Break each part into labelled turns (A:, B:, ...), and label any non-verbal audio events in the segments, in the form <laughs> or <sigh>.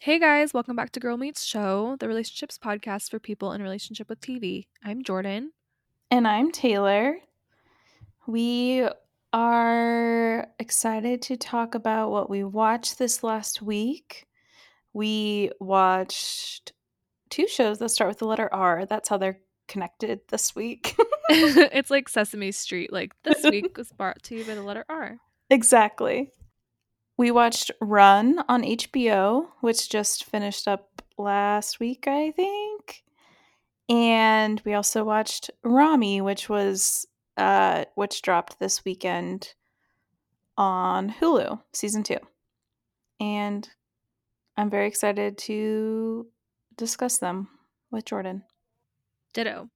A: Hey guys, welcome back to Girl Meets Show, the relationships podcast for people in relationship with TV. I'm Jordan.
B: And I'm Taylor. We are excited to talk about what we watched this last week. We watched two shows that start with the letter R. That's how they're connected this week. <laughs> <laughs>
A: it's like Sesame Street. Like this week was brought to you by the letter R.
B: exactly. We watched Run on HBO, which just finished up last week, I think. And we also watched Ramy, which was uh which dropped this weekend on Hulu, season 2. And I'm very excited to discuss them with Jordan.
A: Ditto.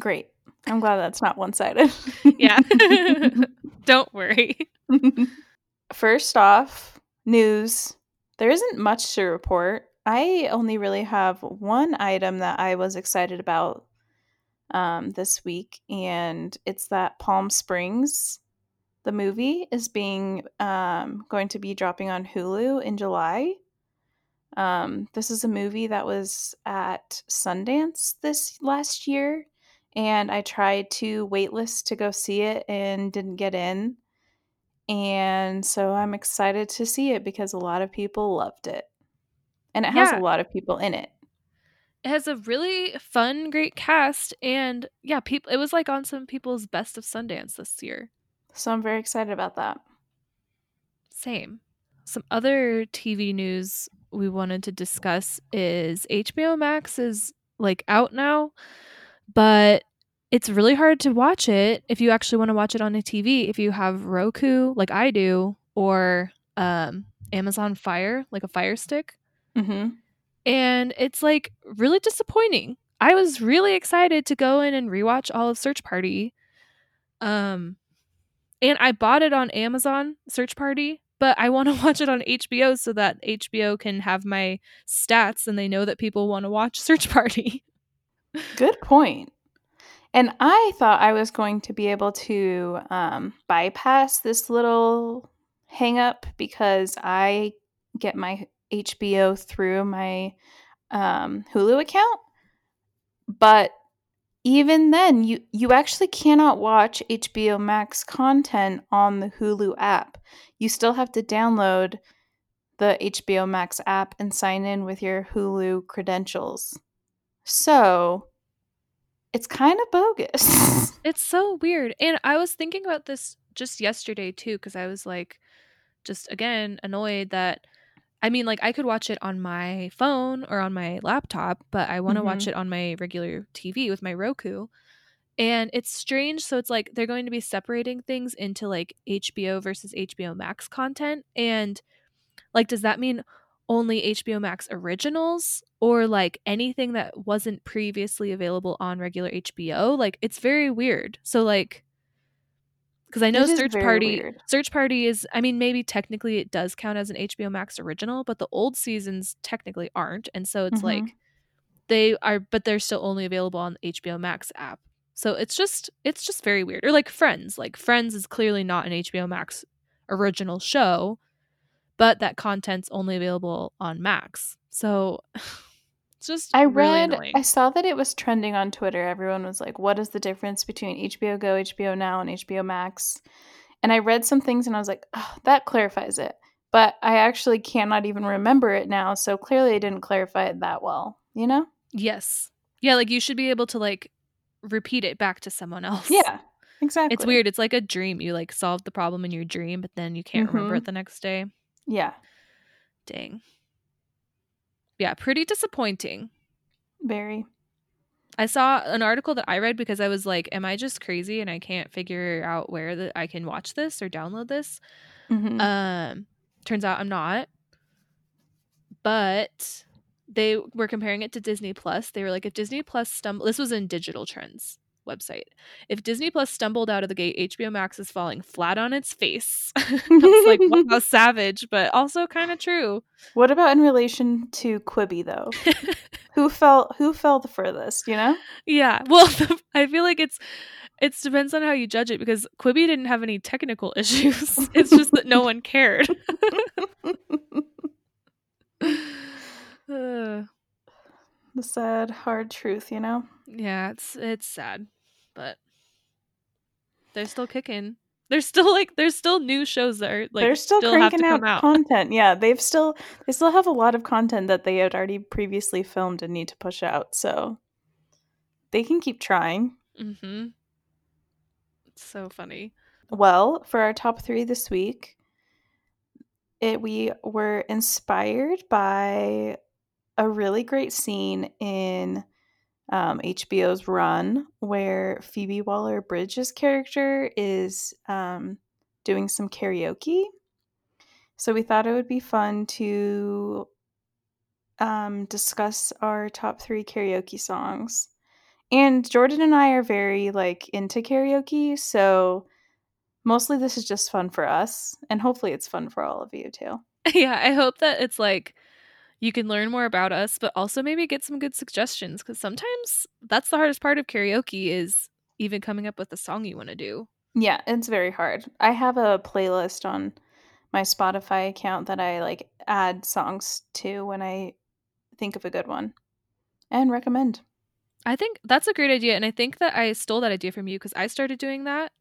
B: Great. I'm glad that's not one-sided.
A: Yeah. <laughs> <laughs> Don't worry. <laughs>
B: First off, news. There isn't much to report. I only really have one item that I was excited about um, this week, and it's that Palm Springs, the movie, is being um, going to be dropping on Hulu in July. Um, this is a movie that was at Sundance this last year, and I tried to waitlist to go see it and didn't get in. And so I'm excited to see it because a lot of people loved it. And it has
A: Yeah.
B: a lot of people in it.
A: It has a really fun, great cast, and yeah, people. It was like on some people's best of Sundance this year.
B: So I'm very excited about that.
A: Same. Some other TV news we wanted to discuss is HBO Max is like out now, but it's really hard to watch it if you actually want to watch it on a TV if you have Roku like I do or um Amazon Fire, like a Fire Stick.
B: hmm
A: And it's like really disappointing. I was really excited to go in and rewatch all of Search Party. Um and I bought it on Amazon Search Party, but I want to <laughs> watch it on HBO so that HBO can have my stats and they know that people want to watch Search Party. <laughs>
B: Good point. And I thought I was going to be able to um, bypass this little hang up because I get my HBO through my um, Hulu account. But even then, you, you actually cannot watch HBO Max content on the Hulu app. You still have to download the HBO Max app and sign in with your Hulu credentials. So it's kind of bogus. <laughs>
A: It's so weird. And I was thinking about this just yesterday too cuz I was like just again annoyed that I mean like I could watch it on my phone or on my laptop, but I want to watch
B: Mhm.
A: it on my regular TV with my Roku. And it's strange so it's like they're going to be separating things into like HBO versus HBO Max content and like does that mean only HBO Max originals or like anything that wasn't previously available on regular HBO? Like it's very weird. So like because I know Search Party
B: weird.
A: Search Party is I mean maybe technically it does count as an HBO Max original, but the old seasons technically aren't. And so it's
B: Mhm.
A: like they are but they're still only available on the HBO Max app. So it's just it's just very weird. Or like Friends. Like Friends is clearly not an HBO Max original show, but that content's only available on Max. So <laughs> it's just
B: I read. I saw that it was trending on Twitter. Everyone was like, what is the difference between HBO Go, HBO Now, and HBO Max? And I read some things and I was like, oh, that clarifies it. But I actually cannot even remember it now. So clearly I didn't clarify it that well, you know?
A: yes. Yeah, like you should be able to like repeat it back to someone else.
B: Yeah, exactly. <laughs>
A: It's weird. It's like a dream. You like solve the problem in your dream, but then you can't remember
B: Mhm.
A: it the next day.
B: Yeah,
A: Dang. Yeah, pretty disappointing.
B: very.
A: I saw an article that I read because I was like, am I just crazy and I can't figure out where that I can watch this or download this?
B: Mhm.
A: Um turns out I'm not. But they were comparing it to Disney Plus. They were like if Disney Plus stumble this was in Digital Trends website. If Disney Plus stumbled out of the gate, HBO Max is falling flat on its face. <laughs> it's like <laughs> wow, savage, but also kind of true.
B: what about in relation to Quibi, though? <laughs> who fell who fell the furthest, you know?
A: Yeah. Well, I feel like it's it depends on how you judge it because Quibi didn't have any technical issues. it's just that no one cared. <sighs> <sighs>
B: The sad, hard truth, you know?
A: Yeah, it's it's sad, but they're still kicking. There's still like there's still new shows that are like
B: They're still,
A: have to
B: cranking out,
A: come out.
B: content. Yeah, they've still they still have a lot of content that they had already previously filmed and need to push out. So they can keep trying.
A: mm-hmm. It's so funny.
B: Well, for our top three this week, it we were inspired by a really great scene in um, HBO's Run where Phoebe Waller Bridge's character is um, doing some karaoke. So we thought it would be fun to um, discuss our top three karaoke songs. And Jordan and I are very like into karaoke, so mostly this is just fun for us, and hopefully it's fun for all of you too. <laughs>
A: yeah, I hope that it's like you can learn more about us, but also maybe get some good suggestions because sometimes that's the hardest part of karaoke is even coming up with a song you want to do.
B: Yeah, it's very hard. I have a playlist on my Spotify account that I like add songs to when I think of a good one and recommend.
A: I think that's a great idea. And I think that I stole that idea from you because I started doing that.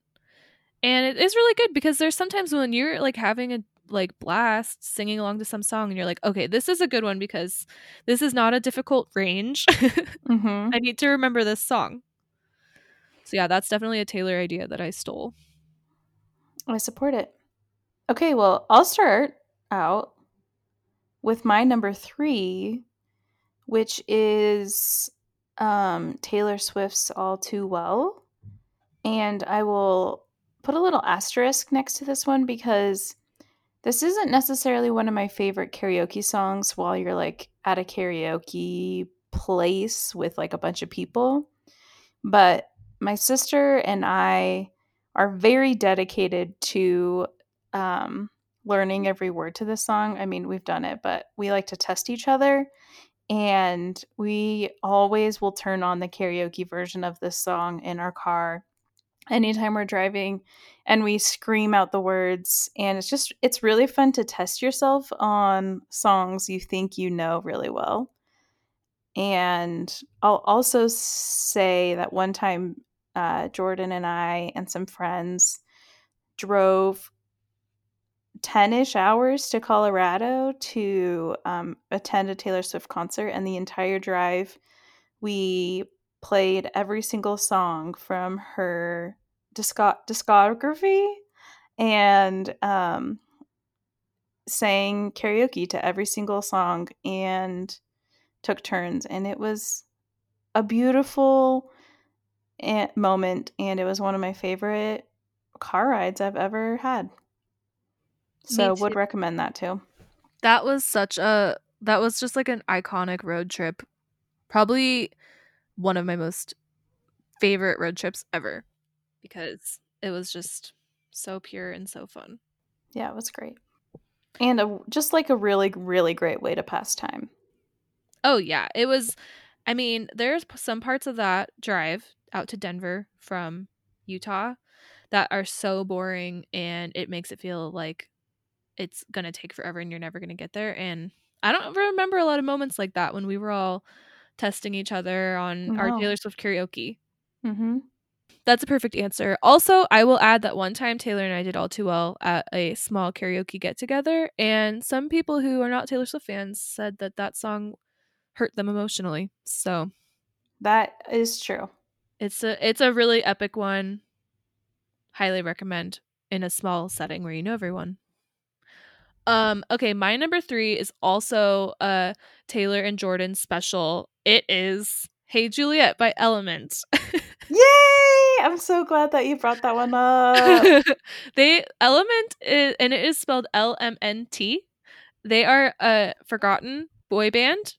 A: And it is really good because there's sometimes when you're like having a like blast singing along to some song and you're like, okay, this is a good one because this is not a difficult range. <laughs>
B: mm-hmm.
A: I need to remember this song. So yeah, that's definitely a Taylor idea that I stole.
B: I support it. Okay, well, I'll start out with my number three, which is um, Taylor Swift's All Too Well. And I will put a little asterisk next to this one because this isn't necessarily one of my favorite karaoke songs while you're like at a karaoke place with like a bunch of people. But my sister and I are very dedicated to um, learning every word to this song. I mean, we've done it, but we like to test each other. And we always will turn on the karaoke version of this song in our car anytime we're driving and we scream out the words and it's just it's really fun to test yourself on songs you think you know really well. And i'll also say that one time uh, jordan and i and some friends drove 10ish hours to colorado to um, attend a taylor swift concert and the entire drive we played every single song from her disco- discography and um, sang karaoke to every single song and took turns. And it was a beautiful moment. And it was one of my favorite car rides I've ever had. So would recommend that too.
A: That was such a that was just like an iconic road trip. Probably one of my most favorite road trips ever because it was just so pure and so fun.
B: Yeah, it was great. And a, just like a really, really great way to pass time.
A: Oh, yeah. It was, I mean, there's some parts of that drive out to Denver from Utah that are so boring and it makes it feel like it's going to take forever and you're never going to get there. And I don't remember a lot of moments like that when we were all testing each other on no. our Taylor Swift karaoke.
B: Mm-hmm.
A: That's a perfect answer. Also, I will add that one time Taylor and I did all too well at a small karaoke get together, and some people who are not Taylor Swift fans said that that song hurt them emotionally. So
B: that is true.
A: It's a it's a really epic one. Highly recommend in a small setting where you know everyone. Um okay, my number 3 is also a Taylor and Jordan special. It is Hey Juliet by LMNT. <laughs>
B: Yay! I'm so glad that you brought that one up. <laughs>
A: they LMNT is, and it is spelled L M N T. They are a forgotten boy band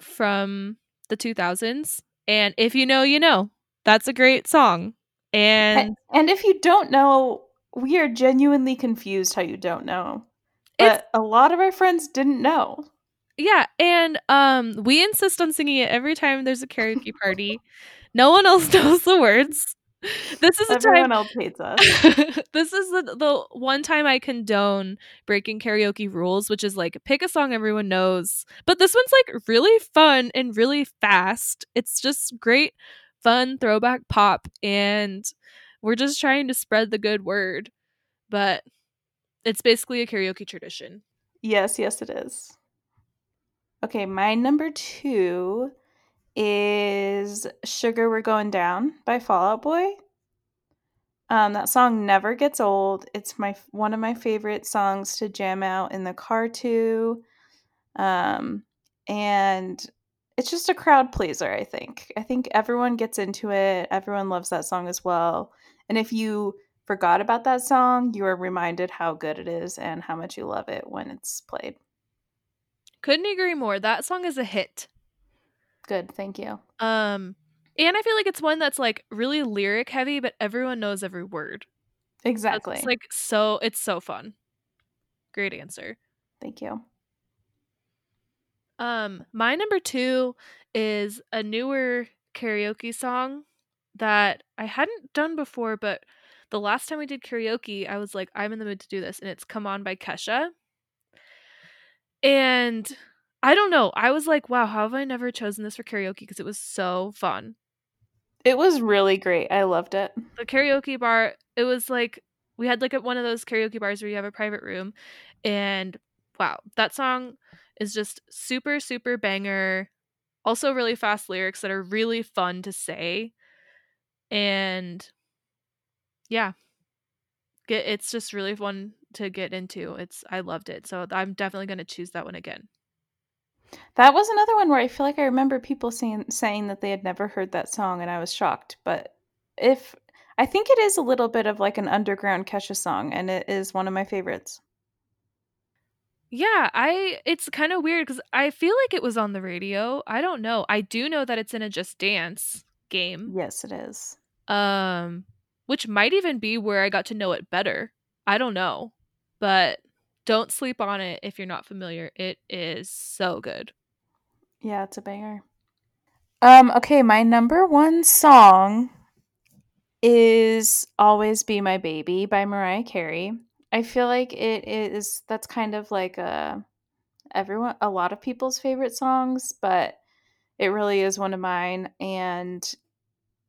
A: from the 2000s, and if you know, you know. That's a great song. And
B: and, and if you don't know, we are genuinely confused how you don't know. But a lot of our friends didn't know.
A: Yeah, and um we insist on singing it every time there's a karaoke party. no one else <laughs> knows the words. this is
B: Everyone
A: time
B: else hates us. <laughs>
A: this is the, the one time I condone breaking karaoke rules, which is like pick a song everyone knows. But this one's like really fun and really fast. It's just great, fun throwback pop, and we're just trying to spread the good word. But it's basically a karaoke tradition.
B: Yes, yes, it is. Okay, my number two is Sugar We're Going Down by Fall Out Boy. Um, that song never gets old. It's my one of my favorite songs to jam out in the car to. Um, and it's just a crowd pleaser, I think. I think everyone gets into it. Everyone loves that song as well. And if you forgot about that song, you are reminded how good it is and how much you love it when it's played.
A: Couldn't agree more. That song is a hit.
B: Good, thank you.
A: Um and I feel like it's one that's like really lyric heavy, but everyone knows every word.
B: Exactly.
A: It's like so it's so fun. Great answer.
B: Thank you.
A: Um my number 2 is a newer karaoke song that I hadn't done before, but the last time we did karaoke, I was like, I'm in the mood to do this, and it's Come On by Kesha. And I don't know. I was like, wow, how have I never chosen this for karaoke? Because it was so fun.
B: It was really great. I loved it.
A: The karaoke bar, it was like we had like a, one of those karaoke bars where you have a private room, and wow, that song is just super super banger. Also, really fast lyrics that are really fun to say, and yeah, get it's just really fun to get into. It's I loved it, so I'm definitely gonna choose that one again.
B: That was another one where I feel like I remember people saying saying that they had never heard that song, and I was shocked. But if I think it is a little bit of like an underground Kesha song, and it is one of my favorites.
A: Yeah, I it's kind of weird because I feel like it was on the radio. I don't know. I do know that it's in a Just Dance game.
B: Yes, it is.
A: Um, which might even be where I got to know it better. I don't know, but don't sleep on it if you're not familiar. It is so good.
B: Yeah, it's a banger. Um, okay, my number one song is Always Be My Baby by Mariah Carey. I feel like it is that's kind of like a everyone a lot of people's favorite songs, but it really is one of mine and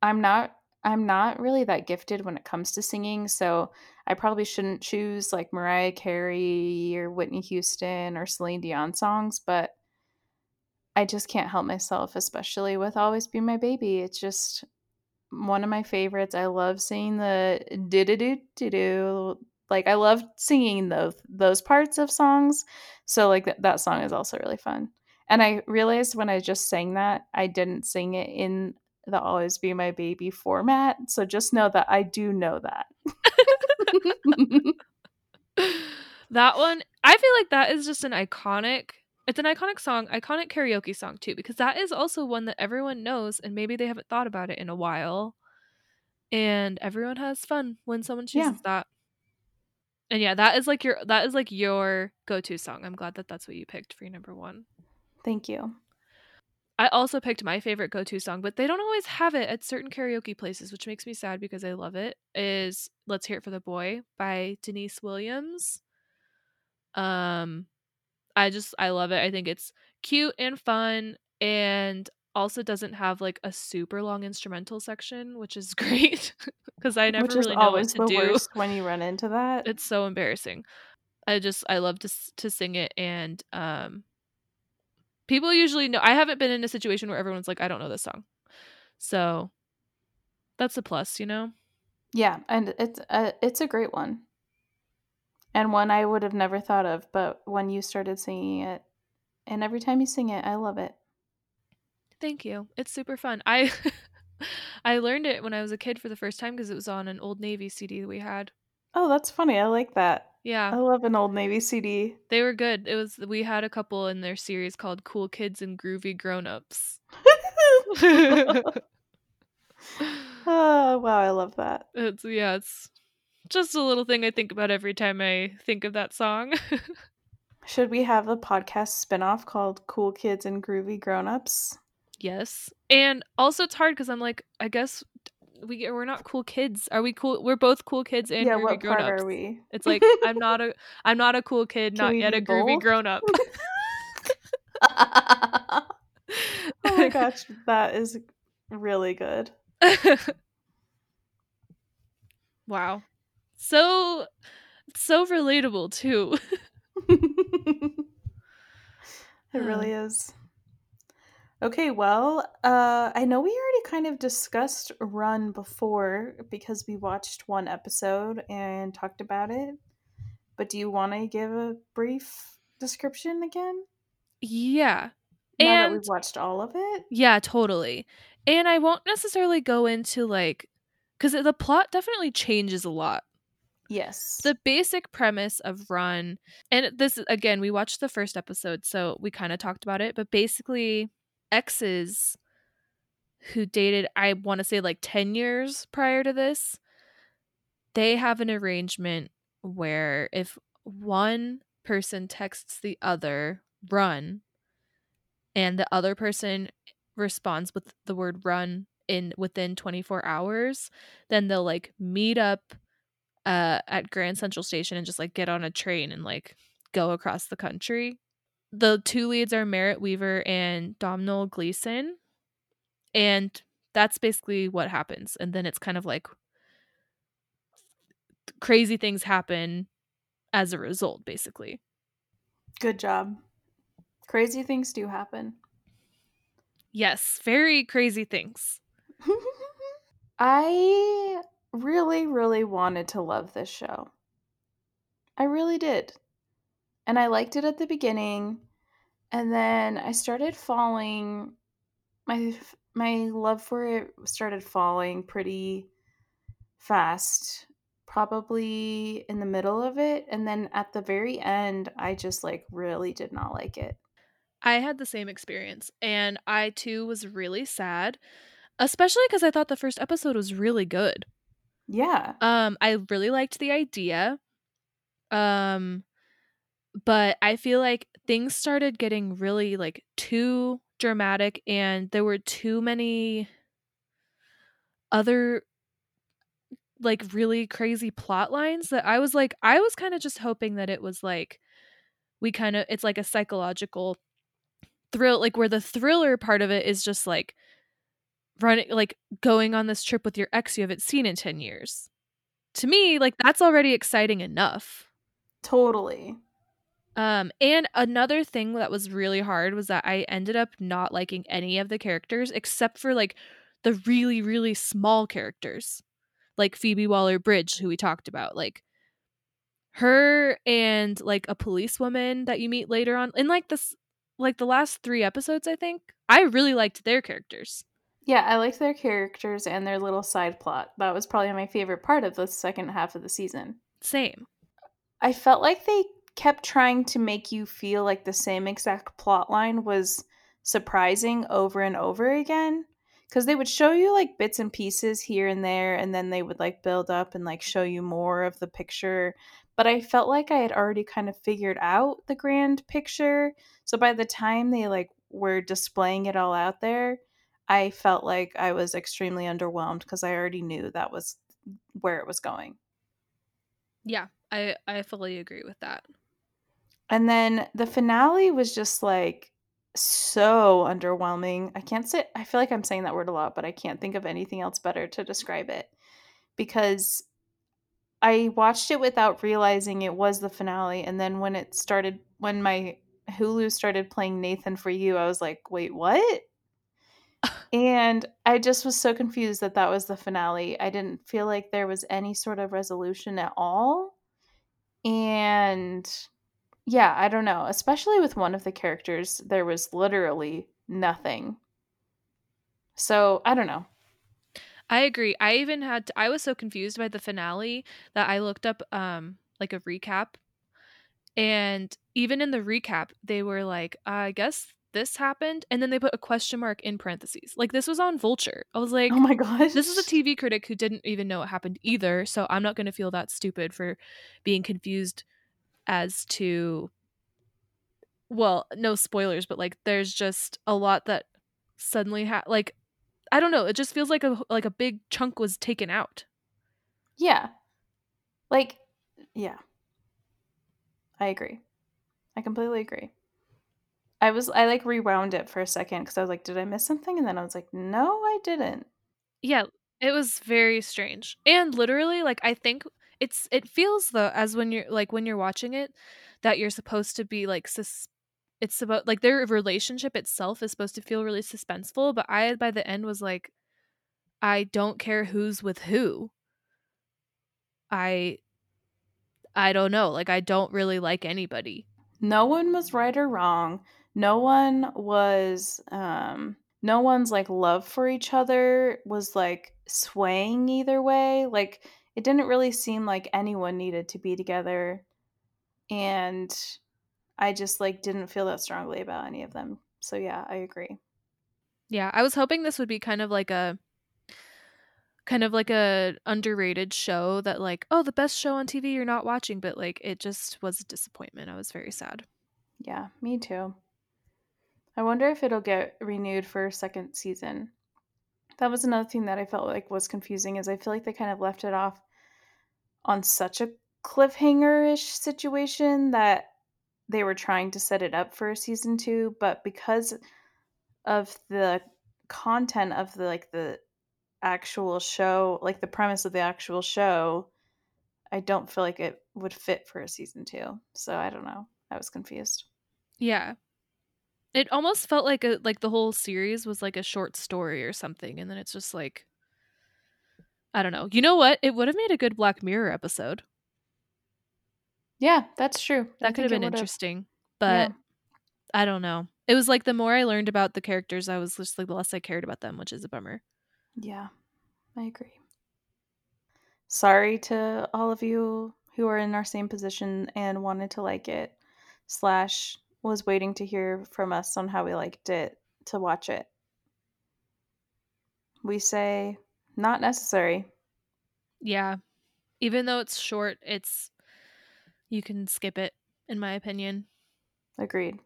B: I'm not I'm not really that gifted when it comes to singing, so I probably shouldn't choose like Mariah Carey or Whitney Houston or Celine Dion songs, but I just can't help myself, especially with Always Be My Baby. It's just one of my favorites. I love singing the do do do do do. Like I love singing those those parts of songs. So like th- that song is also really fun. And I realized when I just sang that, I didn't sing it in the Always Be My Baby format. So just know that I do know that. <laughs>
A: that one, I feel like that is just an iconic it's an iconic song, iconic karaoke song too, because that is also one that everyone knows and maybe they haven't thought about it in a while. And everyone has fun when someone chooses yeah. that. And yeah, that is like your that is like your go-to song. I'm glad that that's what you picked for your number 1.
B: Thank you.
A: I also picked my favorite go-to song, but they don't always have it at certain karaoke places, which makes me sad because I love it. Is Let's Hear It for the Boy by Deniece Williams. Um I just I love it. I think it's cute and fun and also doesn't have like a super long instrumental section, which is <laughs> great because I never
B: which
A: really know what to
B: the
A: do.
B: worst when you run into that.
A: It's so embarrassing. I just I love to to sing it and um people usually know I haven't been in a situation where everyone's like I don't know this song. So that's a plus, you know.
B: Yeah, and it's a, it's a great one and one I would have never thought of, but when you started singing it, and every time you sing it, I love it.
A: Thank you. It's super fun. I <laughs> I learned it when I was a kid for the first time because it was on an old Navy CD that we had.
B: Oh, that's funny. I like that.
A: Yeah.
B: I love an old Navy CD.
A: They were good. It was we had a couple in their series called Cool Kids and Groovy Grown-ups. <laughs>
B: oh, wow, I love that.
A: It's yeah, it's just a little thing I think about every time I think of that song. <laughs>
B: Should we have a podcast spinoff called Cool Kids and Groovy Grown-ups?
A: Yes. And also it's hard because I'm like, I guess we we're not cool kids. Are we cool? We're both cool kids and
B: yeah,
A: groovy
B: what
A: grown
B: part
A: ups.
B: are we?
A: It's like I'm not a <laughs> I'm not a cool kid,
B: Can
A: not yet a groovy
B: both?
A: grown up. <laughs>
B: oh my <laughs> gosh, that is really good.
A: wow. So so relatable too.
B: it <sighs> really is. Okay, well, uh, I know we already kind of discussed Run before because we watched one episode and talked about it. But do you want to give a brief description again?
A: Yeah.
B: Now that we've watched all of it?
A: yeah, totally. And I won't necessarily go into like cuz the plot definitely changes a lot.
B: Yes.
A: The basic premise of Run and this again, we watched the first episode, so we kind of talked about it, but basically exes who dated I want to say like 10 years prior to this, they have an arrangement where if one person texts the other run and the other person responds with the word run in within 24 hours then they'll like meet up uh at grand central station and just like get on a train and like go across the country the two leads are merritt weaver and domhnall gleeson and that's basically what happens and then it's kind of like crazy things happen as a result basically
B: Good job. Crazy things do happen.
A: yes very crazy things <laughs>
B: I really, really wanted to love this show. I really did. And I liked it at the beginning. And then I started falling my my love for it started falling pretty fast. Probably in the middle of it and then at the very end I just like really did not like it.
A: I had the same experience and I too was really sad, especially cuz I thought the first episode was really good.
B: Yeah.
A: Um I really liked the idea. Um but I feel like things started getting really like too dramatic and there were too many other like really crazy plot lines that I was like I was kind of just hoping that it was like we kind of it's like a psychological thrill like where the thriller part of it is just like running like going on this trip with your ex you haven't seen in 10 years. To me, like that's already exciting enough.
B: Totally.
A: Um and another thing that was really hard was that I ended up not liking any of the characters except for like the really really small characters. Like Phoebe Waller-Bridge who we talked about. Like her and like a policewoman that you meet later on in like this like the last 3 episodes I think. I really liked their characters.
B: Yeah, I liked their characters and their little side plot. That was probably my favorite part of the second half of the season.
A: Same.
B: I felt like they kept trying to make you feel like the same exact plot line was surprising over and over again because they would show you like bits and pieces here and there and then they would like build up and like show you more of the picture but i felt like i had already kind of figured out the grand picture so by the time they like were displaying it all out there i felt like i was extremely underwhelmed because i already knew that was where it was going
A: Yeah, I I fully agree with that.
B: And then the finale was just like so underwhelming. I can't say, I feel like I'm saying that word a lot, but I can't think of anything else better to describe it because I watched it without realizing it was the finale. And then when it started, when my Hulu started playing Nathan for You, I was like, wait, what? and I just was so confused that that was the finale. I didn't feel like there was any sort of resolution at all. And yeah, I don't know. Especially with one of the characters, there was literally nothing. So I don't know.
A: I agree. I even had to, I was so confused by the finale that I looked up um like a recap and even in the recap they were like I guess this happened and then they put a question mark in parentheses. Like this was on Vulture. I was like
B: oh my gosh.
A: this is a TV critic who didn't even know what happened either, so I'm not going to feel that stupid for being confused as to well, no spoilers, but like there's just a lot that suddenly ha- like I don't know. It just feels like a like a big chunk was taken out.
B: Yeah. Like, yeah. I agree. I completely agree. I was I like rewound it for a second because I was like, did I miss something? And then I was like, no, I didn't.
A: Yeah, it was very strange. And literally, like I think it's it feels though as when you're like when you're watching it that you're supposed to be like sus- it's about like their relationship itself is supposed to feel really suspenseful, but I by the end was like I don't care who's with who. I I don't know. Like I don't really like anybody.
B: No one was right or wrong. No one was um no one's like love for each other was like swaying either way. Like it didn't really seem like anyone needed to be together and I just like didn't feel that strongly about any of them. So yeah, I agree.
A: Yeah, I was hoping this would be kind of like a kind of like a underrated show that like, oh, the best show on TV you're not watching, but like it just was a disappointment. I was very sad.
B: Yeah, me too. I wonder if it'll get renewed for a second season. That was another thing that I felt like was confusing is I feel like they kind of left it off on such a cliffhanger-ish situation that they were trying to set it up for a season 2, but because of the content of the like the actual show, like the premise of the actual show, I don't feel like it would fit for a season 2. So I don't know. I was confused.
A: Yeah. It almost felt like a like the whole series was like a short story or something and then it's just like I don't know. You know what? It would have made a good Black Mirror episode.
B: Yeah, that's true.
A: That could have been interesting. But yeah. I don't know. It was like the more I learned about the characters, I was just like the less I cared about them, which is a bummer.
B: Yeah, I agree. Sorry to all of you who are in our same position and wanted to like it, slash was waiting to hear from us on how we liked it to watch it. We say not necessary.
A: Yeah. Even though it's short, it's you can skip it in my opinion.
B: Agreed.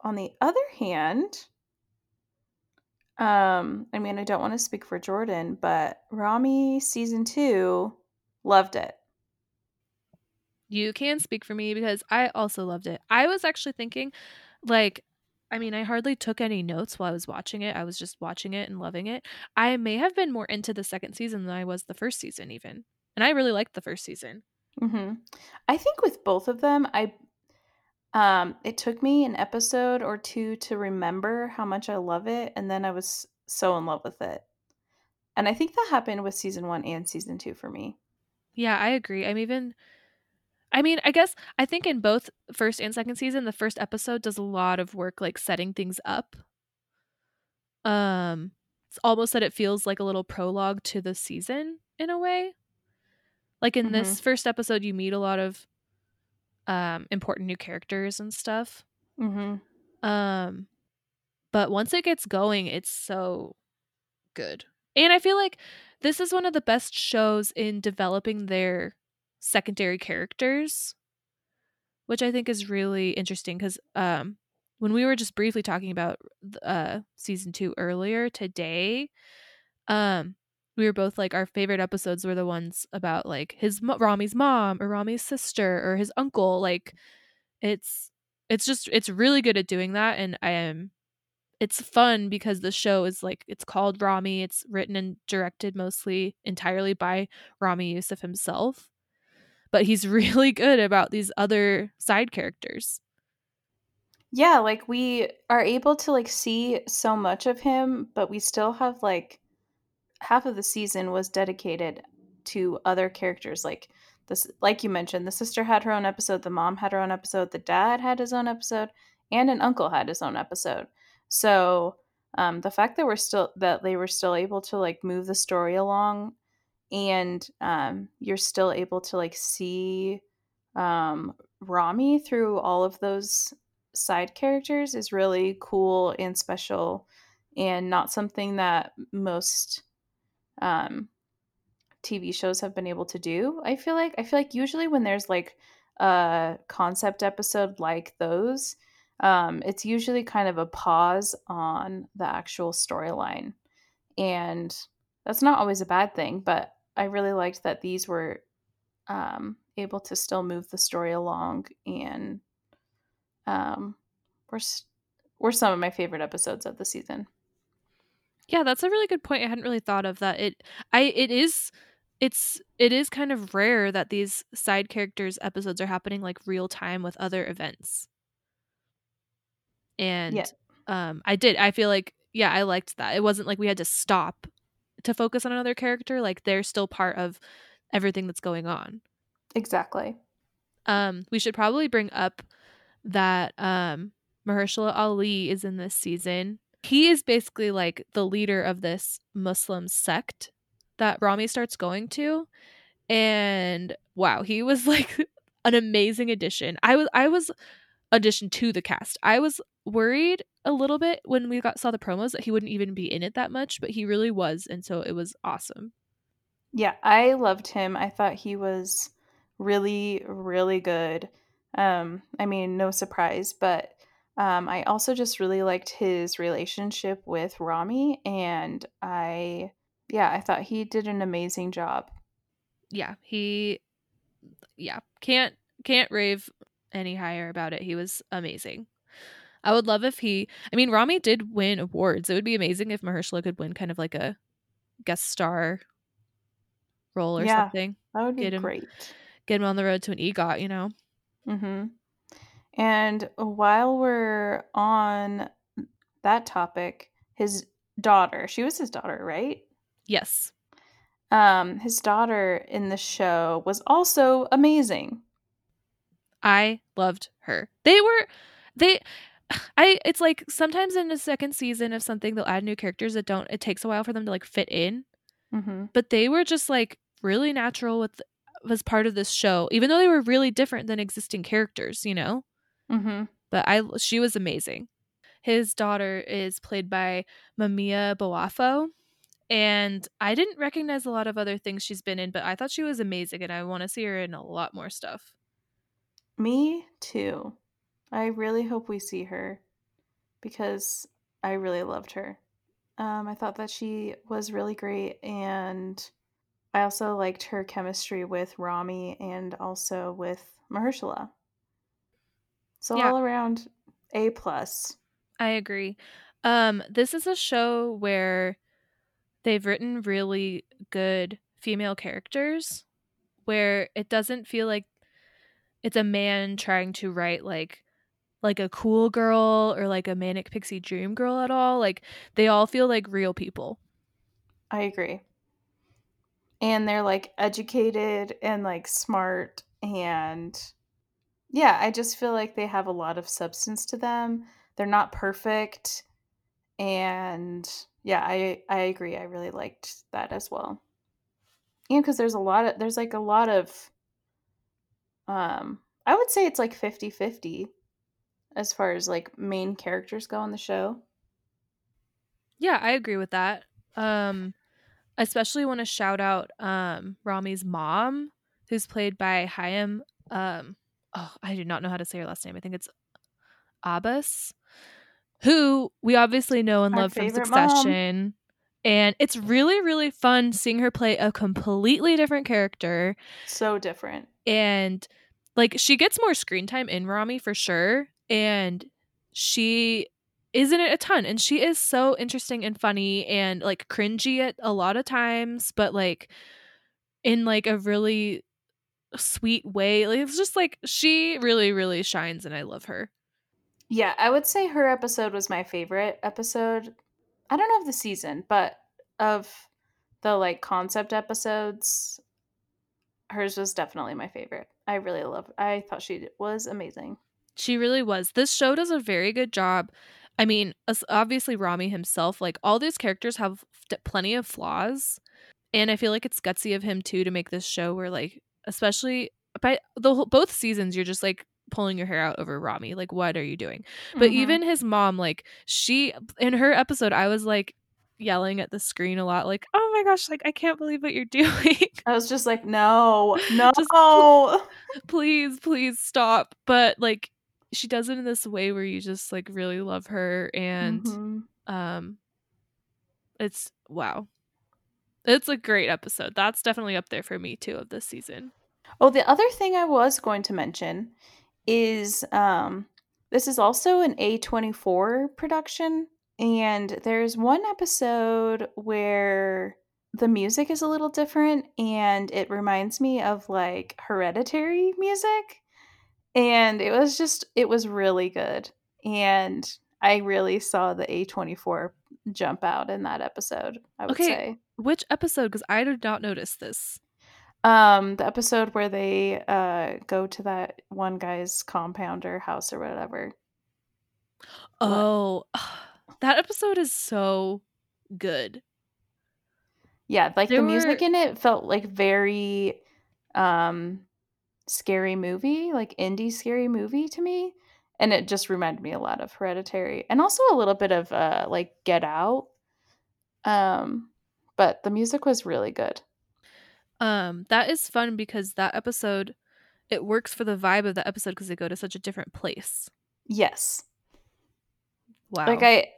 B: On the other hand, um, I mean, I don't want to speak for Jordan, but Ramy season two loved it.
A: You can speak for me because I also loved it. I was actually thinking, like, I mean, I hardly took any notes while I was watching it. I was just watching it and loving it. I may have been more into the second season than I was the first season, even. And I really liked the first season.
B: Mm-hmm. I think with both of them, I um, it took me an episode or two to remember how much I love it, and then I was so in love with it. And I think that happened with season one and season two for me.
A: Yeah, I agree. I'm even I mean, I guess I think in both first and second season, the first episode does a lot of work like setting things up. Um it's almost that it feels like a little prologue to the season in a way. Like in mm-hmm. this first episode you meet a lot of um important new characters and stuff.
B: Mm-hmm.
A: Um but once it gets going, it's so good. And I feel like this is one of the best shows in developing their secondary characters, which I think is really interesting because um when we were just briefly talking about uh season 2 earlier today, um we were both like our favorite episodes were the ones about like his Ramy's mom or Ramy's sister or his uncle like it's it's just it's really good at doing that and I am it's fun because the show is like it's called Ramy it's written and directed mostly entirely by Ramy Youssef himself but he's <laughs> really good about these other side characters.
B: Yeah like we are able to like see so much of him but we still have like half of the season was dedicated to other characters. Like this like you mentioned the sister had her own episode the mom had her own episode the dad had his own episode and an uncle had his own episode. So um, the fact that we're still that they were still able to like move the story along and um, you're still able to like see um, ramy through all of those side characters is really cool and special and not something that most um, TV shows have been able to do. I feel like I feel like usually when there's like a concept episode like those, um, it's usually kind of a pause on the actual storyline. And that's not always a bad thing, but I really liked that these were um, able to still move the story along and um, were, were some of my favorite episodes of the season.
A: Yeah, that's a really good point. I hadn't really thought of that. It I it is it's it is kind of rare that these side characters episodes are happening like real time with other events. And
B: Yeah.
A: um I did. I feel like yeah, I liked that. It wasn't like we had to stop to focus on another character. Like they're still part of everything that's going on.
B: Exactly.
A: Um we should probably bring up that um Mahershala Ali is in this season. He is basically like the leader of this Muslim sect that Ramy starts going to. And wow, he was <laughs> like an amazing addition. I was I was addition to the cast. I was worried a little bit when we got saw the promos that he wouldn't even be in it that much, but he really was, and so it was awesome.
B: Yeah, I loved him. I thought he was really, really good. Um, I mean, no surprise, but um, I also just really liked his relationship with Ramy, and I, yeah, I thought he did an amazing job.
A: Yeah, he, yeah, can't can't rave any higher about it. He was amazing. I would love if he. I mean, Ramy did win awards. It would be amazing if Mahershala could win kind of like a guest star role or
B: Yeah,
A: something.
B: That would be
A: Get him-
B: great.
A: Get him on the road to an EGOT, you know.
B: hmm And while we're on that topic, his daughter, she was his daughter, right?
A: Yes,
B: Um, his daughter in the show was also amazing.
A: I loved her. They were they I it's like sometimes in the second season of something they'll add new characters that don't it takes a while for them to like fit in,
B: hmm
A: but they were just like really natural with was part of this show even though they were really different than existing characters, you know?
B: Mm-hmm.
A: But I she was amazing. His daughter is played by MaameYaa Boafo. And I didn't recognize a lot of other things she's been in, but I thought she was amazing and I want to see her in a lot more stuff.
B: Me too. I really hope we see her because I really loved her. Um, I thought that she was really great, and I also liked her chemistry with Ramy and also with Mahershala. So
A: Yeah.
B: all around A plus.
A: I agree. Um, this is a show where they've written really good female characters where it doesn't feel like it's a man trying to write like like a cool girl or like a manic pixie dream girl at all. Like they all feel like real people.
B: I agree. And they're like educated and like smart and yeah, I just feel like they have a lot of substance to them. They're not perfect and yeah, I I agree. I really liked that as well. And cuz there's a lot of there's like a lot of um I would say it's like 50-50 as far as like main characters go on the show.
A: Yeah, I agree with that. Um especially want to shout out um Ramy's mom who's played by Hiam um oh, I do not know how to say her last name. I think it's Abbass, who we obviously know and
B: Our
A: love from
B: favorite mom.
A: Succession. And it's really, really fun seeing her play a completely different character.
B: So different.
A: And like she gets more screen time in Ramy for sure. And she isn't it a ton. And she is so interesting and funny and like cringy at a lot of times, but like in like a really sweet way. Like it's just like she really, really shines and I love her.
B: Yeah, I would say her episode was my favorite episode. I don't know of the season, but of the like concept episodes, hers was definitely my favorite. I really love. I thought she was amazing.
A: She really was. This show does a very good job. I mean, obviously Ramy himself, like all these characters have plenty of flaws, and I feel like it's gutsy of him too to make this show where like, especially by the whole, both seasons, you're just like pulling your hair out over Ramy. Like, what are you doing? But
B: Mhm.
A: even his mom, like she in her episode, I was like yelling at the screen a lot, like, "Oh my gosh, like I can't believe what you're <laughs> doing."
B: I was just like, no, <laughs> no.
A: Just please, please stop. But like she does it in this way where you just like really love her and
B: Mhm.
A: um it's wow. It's a great episode. That's definitely up there for me too of this season.
B: Oh, the other thing I was going to mention is um this is also an A24 production and there's one episode where the music is a little different and it reminds me of like hereditary music and it was just it was really good and I really saw the A24 jump out in that episode, I would
A: Okay.
B: say.
A: Which episode? Because I did not notice this.
B: Um, the episode where they uh go to that one guy's compound or house or whatever. What?
A: Oh, <sighs> that episode is so good.
B: Yeah, like
A: There
B: the music
A: were-
B: in it felt like very um scary movie, like indie scary movie to me. And it just reminded me a lot of Hereditary and also a little bit of uh like Get Out. Um but the music was really good.
A: Um, that is fun because that episode it works for the vibe of the episode because they go to such a different place.
B: Yes.
A: Wow.
B: Like I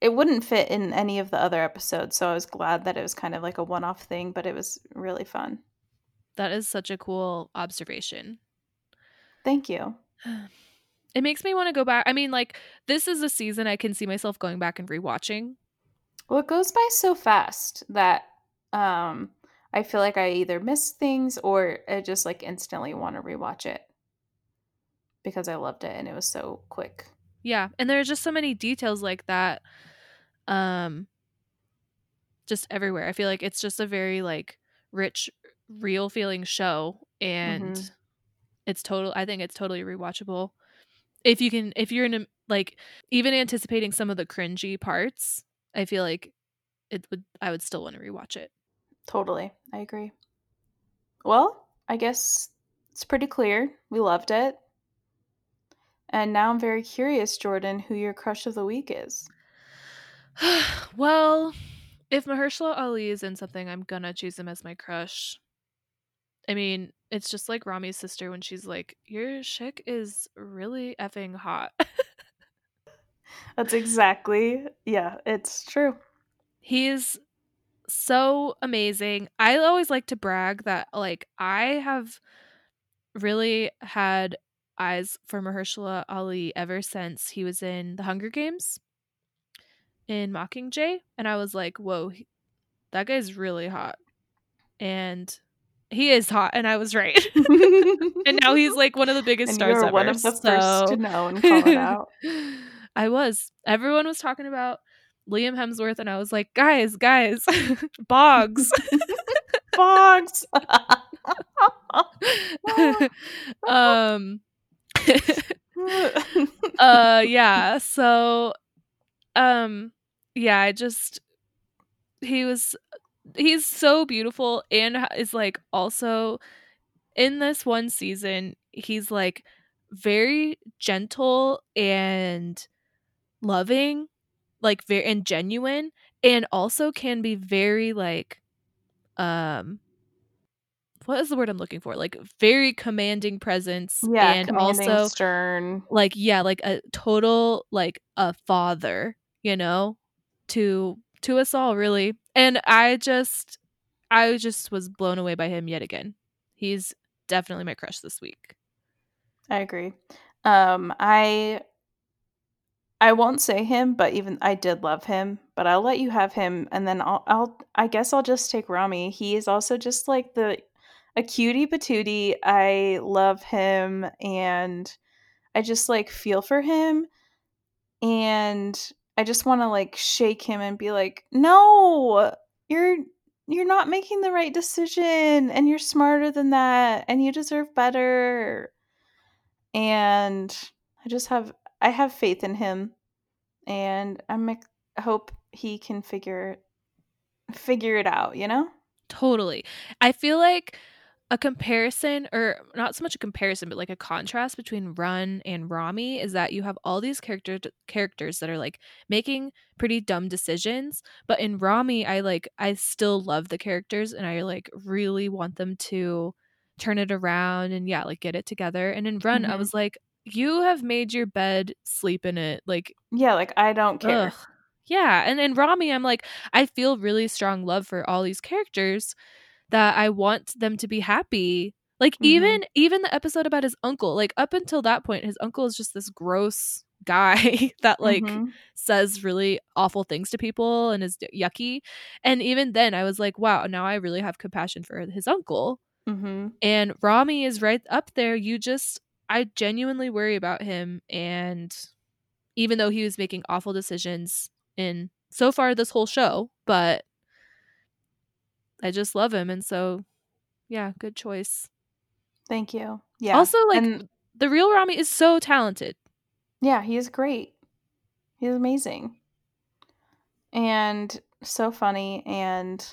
B: it wouldn't fit in any of the other episodes, so I was glad that it was kind of like a one-off thing, but it was really fun.
A: That is such a cool observation.
B: Thank you. <sighs>
A: It makes me want to go back. I mean, like this is a season I can see myself going back and rewatching.
B: Well, it goes by so fast that um I feel like I either miss things or I just like instantly want to rewatch it because I loved it and it was so quick.
A: Yeah, and there's just so many details like that um just everywhere. I feel like it's just a very like rich real feeling show and
B: Mhm.
A: it's total I think it's totally rewatchable. If you can if you're in a, like even anticipating some of the cringy parts, I feel like it would I would still want to rewatch it.
B: Totally. I agree. Well, I guess it's pretty clear. We loved it. And now I'm very curious, Jordan, who your crush of the week is. <sighs>
A: well, if Mahershala Ali is in something, I'm gonna choose him as my crush. I mean, it's just like Ramy's sister when she's like, "Your chick is really effing hot."
B: That's exactly, yeah, it's true.
A: He's so amazing. I always like to brag that like I have really had eyes for Mahershala Ali ever since he was in The Hunger Games in Mockingjay and I was like, "Whoa, that guy's really hot." And he is hot and I was right. <laughs> and now he's like one of the biggest
B: and
A: stars ever.
B: one of the first to know and call it out. <laughs>
A: I was. Everyone was talking about Liam Hemsworth, and I was like, guys, guys, <laughs> Boggs.
B: Fox.
A: um, uh, yeah. So, um, yeah, I just he was he's so beautiful and is like also in this one season he's like very gentle and loving like very and genuine and also can be very like um what is the word i'm looking for like very commanding presence
B: yeah,
A: and
B: commanding,
A: also
B: stern.
A: like yeah like a total like a father you know to to us all really and i just i just was blown away by him yet again he's definitely my crush this week
B: I agree. Um, I I won't say him, but even I did love him. But I'll let you have him, and then I'll I'll I guess I'll just take Ramy. He is also just like the a cutie patootie. I love him, and I just like feel for him, and I just want to like shake him and be like, no, you're you're not making the right decision, and you're smarter than that, and you deserve better and I just have I have faith in him, and I'm I hope he can figure figure it out. You know?
A: Totally. I feel like a comparison, or not so much a comparison, but like a contrast between Run and Ramy is that you have all these character characters that are like making pretty dumb decisions, but in Ramy, I like I still love the characters and I like really want them to turn it around and yeah, like get it together. And in Run, I
B: Mhm.
A: was like, you have made your bed, sleep in it. Like,
B: Yeah, like I don't care.
A: ugh. Yeah. And in Ramy, I'm like, I feel really strong love for all these characters that I want them to be happy. Like
B: Mhm.
A: even even the episode about his uncle, like up until that point, his uncle is just this gross <laughs> guy that like
B: Mhm.
A: says really awful things to people and is yucky. And even then I was like, wow, now I really have compassion for his uncle.
B: Mhm.
A: And Ramy is right up there. You just I genuinely worry about him and even though he was making awful decisions in so far this whole show, but I just love him and so yeah, good choice.
B: Thank you. Yeah.
A: Also like
B: and
A: the real Ramy is so talented.
B: yeah, he is great. He's amazing. And so funny and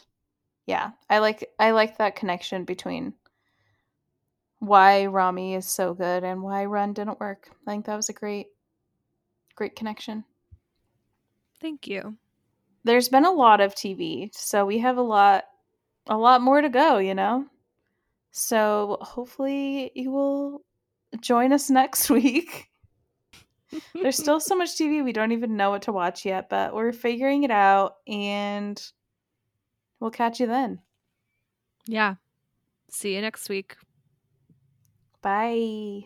B: yeah, I like I like that connection between why Ramy is so good and why Run didn't work. I think that was a great great connection.
A: Thank you.
B: There's been a lot of TV, so we have a lot a lot more to go, you know? So hopefully you will join us <laughs> next week. There's still so much TV we don't even know what to watch yet, but we're figuring it out and we'll catch you then.
A: yeah. See you next week.
B: Bye.